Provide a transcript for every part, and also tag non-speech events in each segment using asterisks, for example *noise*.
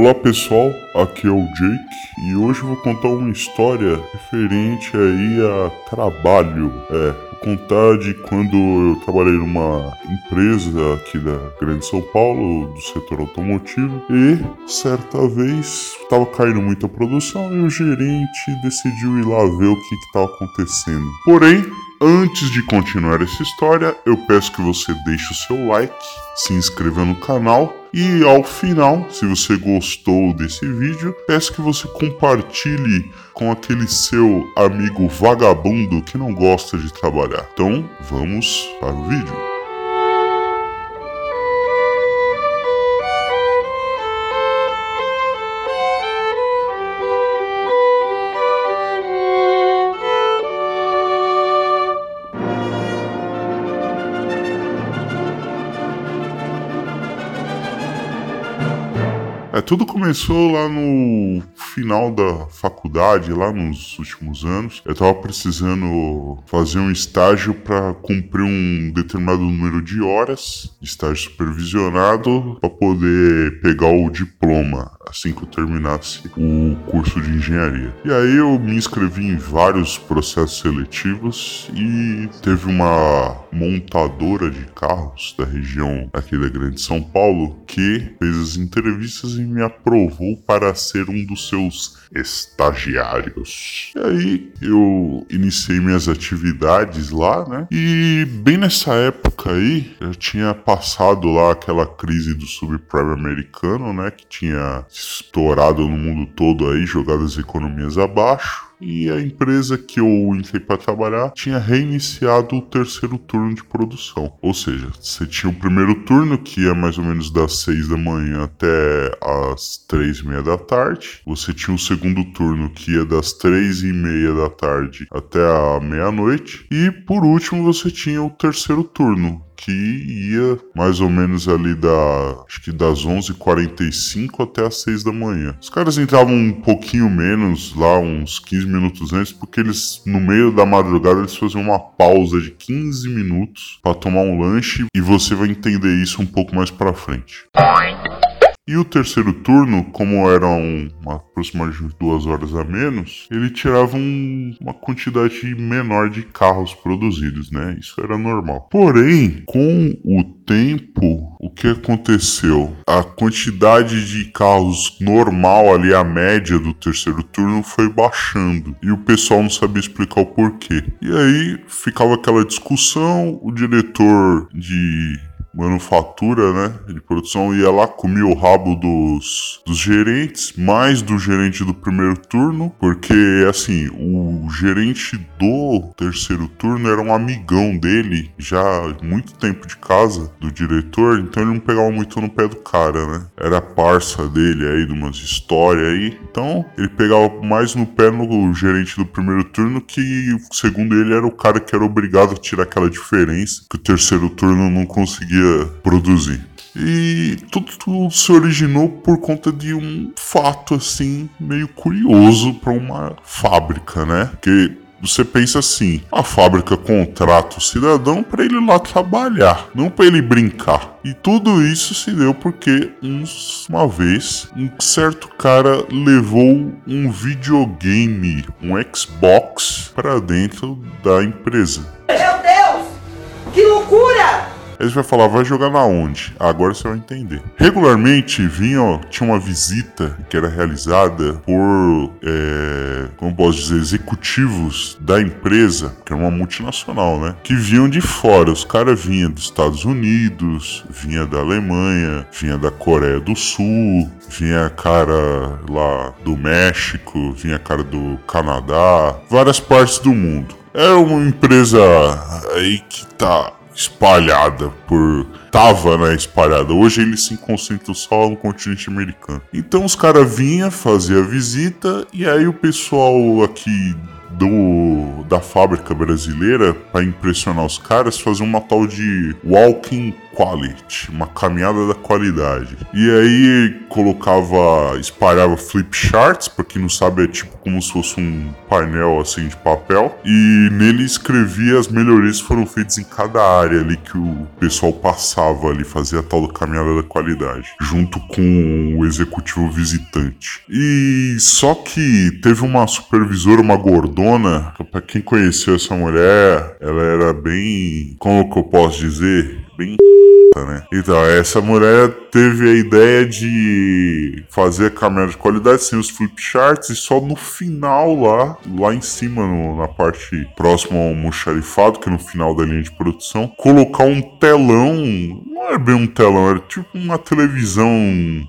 Olá pessoal, aqui é o Jake e hoje vou contar uma história referente aí a trabalho. É, contar de quando eu trabalhei numa empresa aqui da Grande São Paulo, do setor automotivo, e certa vez estava caindo muita produção e o gerente decidiu ir lá ver o que estava acontecendo. Porém, Antes de continuar essa história, eu peço que você deixe o seu like, se inscreva no canal e ao final, se você gostou desse vídeo, peço que você compartilhe com aquele seu amigo vagabundo que não gosta de trabalhar. Então, vamos para o vídeo. Tudo começou lá no final da faculdade, lá nos últimos anos. Eu tava precisando fazer um estágio para cumprir um determinado número de horas, estágio supervisionado, para poder pegar o diploma assim que eu terminasse o curso de engenharia. E aí eu me inscrevi em vários processos seletivos e teve uma montadora de carros da região aqui da Grande São Paulo que fez as entrevistas e me aprovou para ser um dos seus estagiários. E aí eu iniciei minhas atividades lá, né? E bem nessa época aí, eu tinha passado lá aquela crise do subprime americano, né? Que tinha estourado no mundo todo aí, jogado as economias abaixo e a empresa que eu entrei para trabalhar tinha reiniciado o terceiro turno de produção. Ou seja, você tinha o primeiro turno, que é mais ou menos das 6 da manhã até as 3 e meia da tarde. Você tinha o segundo turno, que ia das 3 e meia da tarde até a meia-noite. E por último, você tinha o terceiro turno, que ia mais ou menos ali da acho que das 11h45 até as 6 da manhã. Os caras entravam um pouquinho menos lá, uns 15 minutos antes, porque eles no meio da madrugada eles faziam uma pausa de 15 minutos para tomar um lanche e você vai entender isso um pouco mais para frente. E o terceiro turno, como eram uma, aproximadamente duas horas a menos, ele tirava um, uma quantidade menor de carros produzidos, né? Isso era normal. Porém, com o tempo, o que aconteceu? A quantidade de carros normal ali, a média do terceiro turno, foi baixando. E o pessoal não sabia explicar o porquê. E aí ficava aquela discussão, o diretor de manufatura, né, de produção, ia lá, comia o rabo dos, dos gerentes, mais do gerente do primeiro turno, porque, assim, o gerente do terceiro turno era um amigão dele, já muito tempo de casa, do diretor, então ele não pegava muito no pé do cara, né, era parça dele aí, de umas histórias aí, então ele pegava mais no pé no gerente do primeiro turno, que, segundo ele, era o cara que era obrigado a tirar aquela diferença, que o terceiro turno não conseguia produzir. E tudo, se originou por conta de um fato assim meio curioso para uma fábrica, né? Que você pensa assim: a fábrica contrata o cidadão para ele ir lá trabalhar, não para ele brincar. E tudo isso se deu porque uns, uma vez um certo cara levou um videogame, um Xbox, para dentro da empresa. Meu Deus! Que loucura! Você vai falar, vai jogar na onde? Agora você vai entender. Regularmente vinha, ó, tinha uma visita que era realizada por, é, como posso dizer, executivos da empresa, que era uma multinacional, né? Que vinham de fora. Os caras vinham dos Estados Unidos, vinha da Alemanha, vinha da Coreia do Sul, vinha cara lá do México, vinha cara do Canadá, várias partes do mundo. É uma empresa aí que tá espalhada por. Tava, né, espalhada. Hoje eles se concentram só no continente americano. Então os caras vinham, faziam a visita, e aí o pessoal aqui do da fábrica brasileira para impressionar os caras fazia uma tal de walking Quality, uma caminhada da qualidade. E aí colocava, espalhava flip charts, para quem não sabe é tipo como se fosse um painel assim de papel, e nele escrevia as melhorias que foram feitas em cada área ali que o pessoal passava ali, fazia a tal da caminhada da qualidade, junto com o executivo visitante. E só que teve uma supervisora, uma gordona, para quem conheceu essa mulher, ela era bem, como que eu posso dizer, bem *laughs* né? Então, essa mulher teve a ideia de fazer a caminhada de qualidade sem os flip charts e só no final lá, lá em cima, no, na parte próxima ao moxarifado, que é no final da linha de produção, colocar um telão, não era bem um telão, era tipo uma televisão,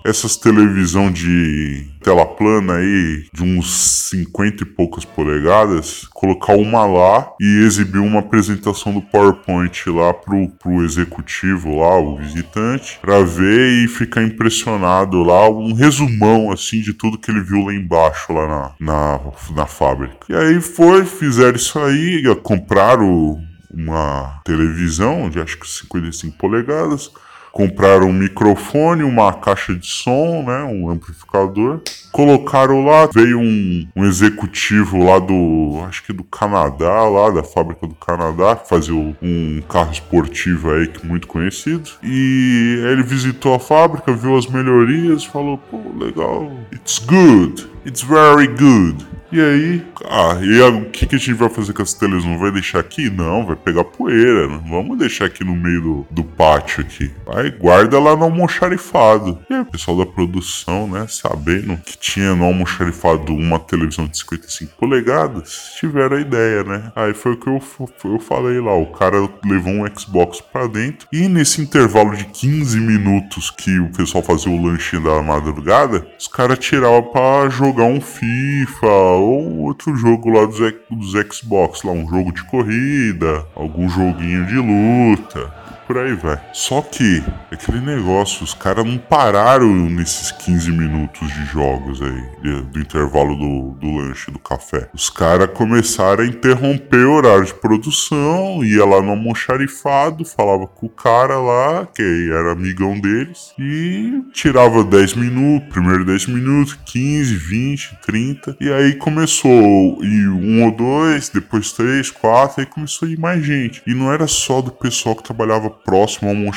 essas televisão de tela plana aí, de uns 50 e poucas polegadas, colocar uma lá e exibir uma apresentação do PowerPoint lá pro, pro executivo lá, o visitante, para ver e ficar impressionado lá, um resumão assim de tudo que ele viu lá embaixo, lá na, na, na fábrica. E aí foi, fizeram isso aí, compraram uma televisão de acho que 55 polegadas compraram um microfone, uma caixa de som, né, um amplificador. Colocaram lá, veio um, um executivo lá do, acho que do Canadá, lá da fábrica do Canadá, que fazia um carro esportivo aí que muito conhecido. E ele visitou a fábrica, viu as melhorias, falou, pô, legal, it's good, it's very good. E aí, ah, e o que, que a gente vai fazer com essa televisão? Vai deixar aqui? Não, vai pegar poeira. Não vamos deixar aqui no meio do, do pátio aqui. Aí guarda lá no almoxarifado. E aí o pessoal da produção, né, sabendo que tinha no almoxarifado uma televisão de 55 polegadas, tiveram a ideia, né? Aí foi o que eu, eu falei lá. O cara levou um Xbox pra dentro. E nesse intervalo de 15 minutos que o pessoal fazia o lanche da madrugada, os caras tiravam pra jogar um FIFA ou outro jogo lá dos, dos Xbox, lá um jogo de corrida, algum joguinho de luta por aí vai. Só que, aquele negócio, os caras não pararam nesses 15 minutos de jogos aí, do intervalo do, do lanche, do café. Os caras começaram a interromper o horário de produção, ia lá no almoxarifado, falava com o cara lá, que era amigão deles, e tirava 10 minutos, primeiro 10 minutos, 15, 20, 30, e aí começou e um ou dois, depois três, quatro, aí começou a ir mais gente. E não era só do pessoal que trabalhava próximo a um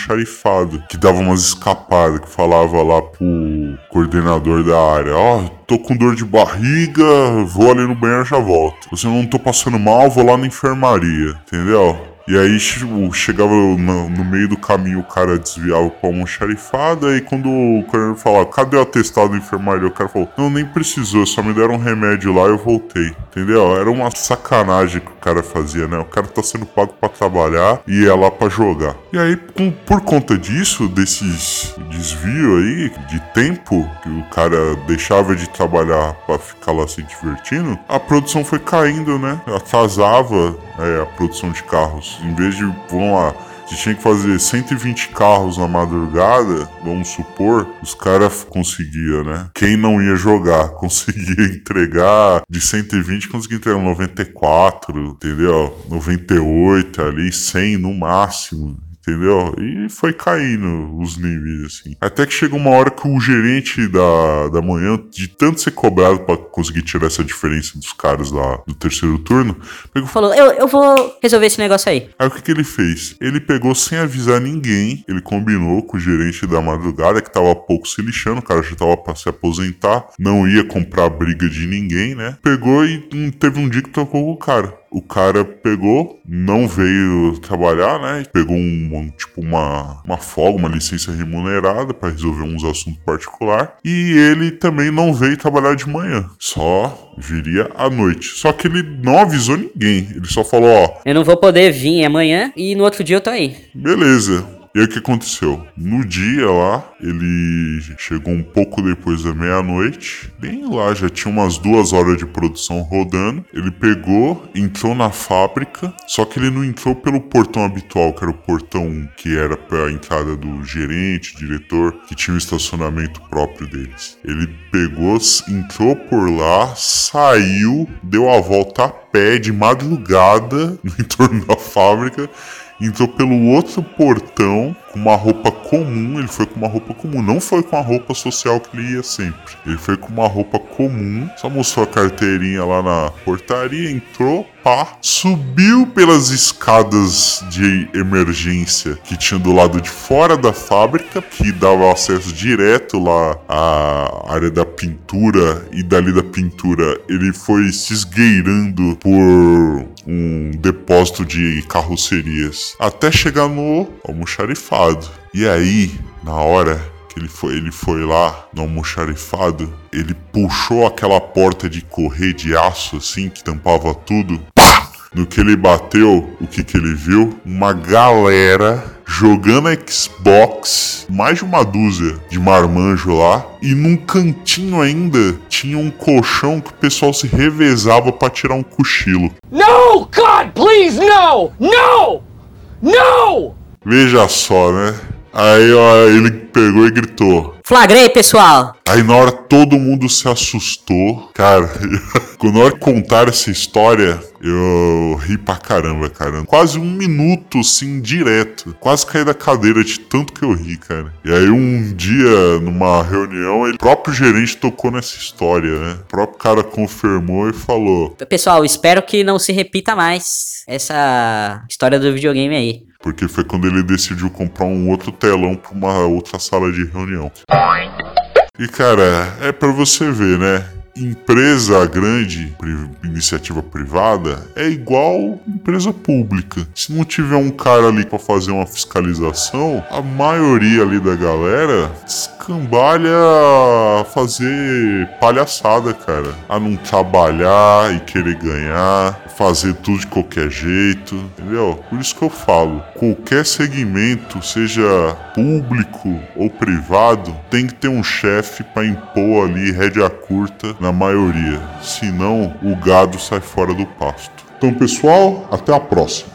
que dava umas escapadas, que falava lá pro coordenador da área, ó, oh, tô com dor de barriga, vou ali no banheiro e já volto. Se eu não tô passando mal, vou lá na enfermaria, entendeu? E aí chegava no, no, meio do caminho, o cara desviava pra uma xarifada, e quando o coronel falava, cadê o atestado da enfermaria? O cara falou, não, nem precisou, só me deram um remédio lá e eu voltei. Entendeu? Era uma sacanagem que o cara fazia, né? O cara tá sendo pago para trabalhar e é lá para jogar. E aí, com, por conta disso, desses desvio aí de tempo que o cara deixava de trabalhar para ficar lá se divertindo, a produção foi caindo, né? Atrasava é, a produção de carros. Em vez de, vamos lá, se tinha que fazer 120 carros na madrugada, vamos supor, os caras conseguiam, né? Quem não ia jogar *laughs* conseguia entregar de 120, conseguia entregar 94, entendeu? 98 ali, 100 no máximo entendeu? E foi caindo os níveis, assim. Até que chega uma hora que o gerente da, da manhã, de tanto ser cobrado para conseguir tirar essa diferença dos caras lá do terceiro turno, pegou... falou: eu, eu vou resolver esse negócio aí. Aí o que, que ele fez? Ele pegou sem avisar ninguém, ele combinou com o gerente da madrugada, que tava pouco se lixando, o cara já tava pra se aposentar, não ia comprar briga de ninguém, né? Pegou e hum, teve um dia que tocou com o cara o cara pegou, não veio trabalhar, né? Pegou um, tipo uma, uma folga, uma licença remunerada para resolver uns assuntos particulares. E ele também não veio trabalhar de manhã, só viria à noite. Só que ele não avisou ninguém. Ele só falou, ó. Eu não vou poder vir amanhã e no outro dia eu tô aí. Beleza. E aí o que aconteceu? No dia lá, ele chegou um pouco depois da meia-noite, bem lá, já tinha umas duas horas de produção rodando. Ele pegou, entrou na fábrica, só que ele não entrou pelo portão habitual, que era o portão que era para a entrada do gerente, diretor, que tinha um estacionamento próprio deles. Ele pegou, entrou por lá, saiu, deu a volta a pé de madrugada *laughs* no entorno da fábrica entrou pelo outro portão com uma roupa comum. Ele foi com uma roupa comum, não foi com a roupa social que ele ia sempre. Ele foi com uma roupa comum, só mostrou a carteirinha lá na portaria, entrou, pá, subiu pelas escadas de emergência que tinha do lado de fora da fábrica, que dava acesso direto lá à área da pintura, e dali da pintura ele foi se esgueirando por um depósito de carrocerias até chegar no almoxarifado. E aí, na hora que ele foi, ele foi lá no almoxarifado, ele puxou aquela porta de correr de aço assim que tampava tudo. No que ele bateu, o que que ele viu? Uma galera jogando Xbox, mais de uma dúzia de marmanjo lá, e num cantinho ainda tinha um colchão que o pessoal se revezava para tirar um cochilo. No, God, please, no! No! No! Veja só, né? Aí ó, ele pegou e gritou: Flagrei, pessoal. Aí na hora todo mundo se assustou. Cara, *laughs* quando na hora que contaram essa história, eu ri pra caramba, cara. Quase um minuto, assim, direto. Quase caí da cadeira de tanto que eu ri, cara. E aí um dia, numa reunião, ele, o próprio gerente tocou nessa história, né? O próprio cara confirmou e falou. Pessoal, espero que não se repita mais essa história do videogame aí. Porque foi quando ele decidiu comprar um outro telão pra uma outra sala de reunião. E cara, é pra você ver, né? Empresa grande, iniciativa privada, é igual empresa pública. Se não tiver um cara ali pra fazer uma fiscalização, a maioria ali da galera escambalha a fazer palhaçada, cara. A não trabalhar e querer ganhar, fazer tudo de qualquer jeito, entendeu? Por isso que eu falo, qualquer segmento, seja público ou privado, tem que ter um chefe pra impor ali rédea curta na maioria. Senão, o gado sai fora do pasto. Então, pessoal, até a próxima.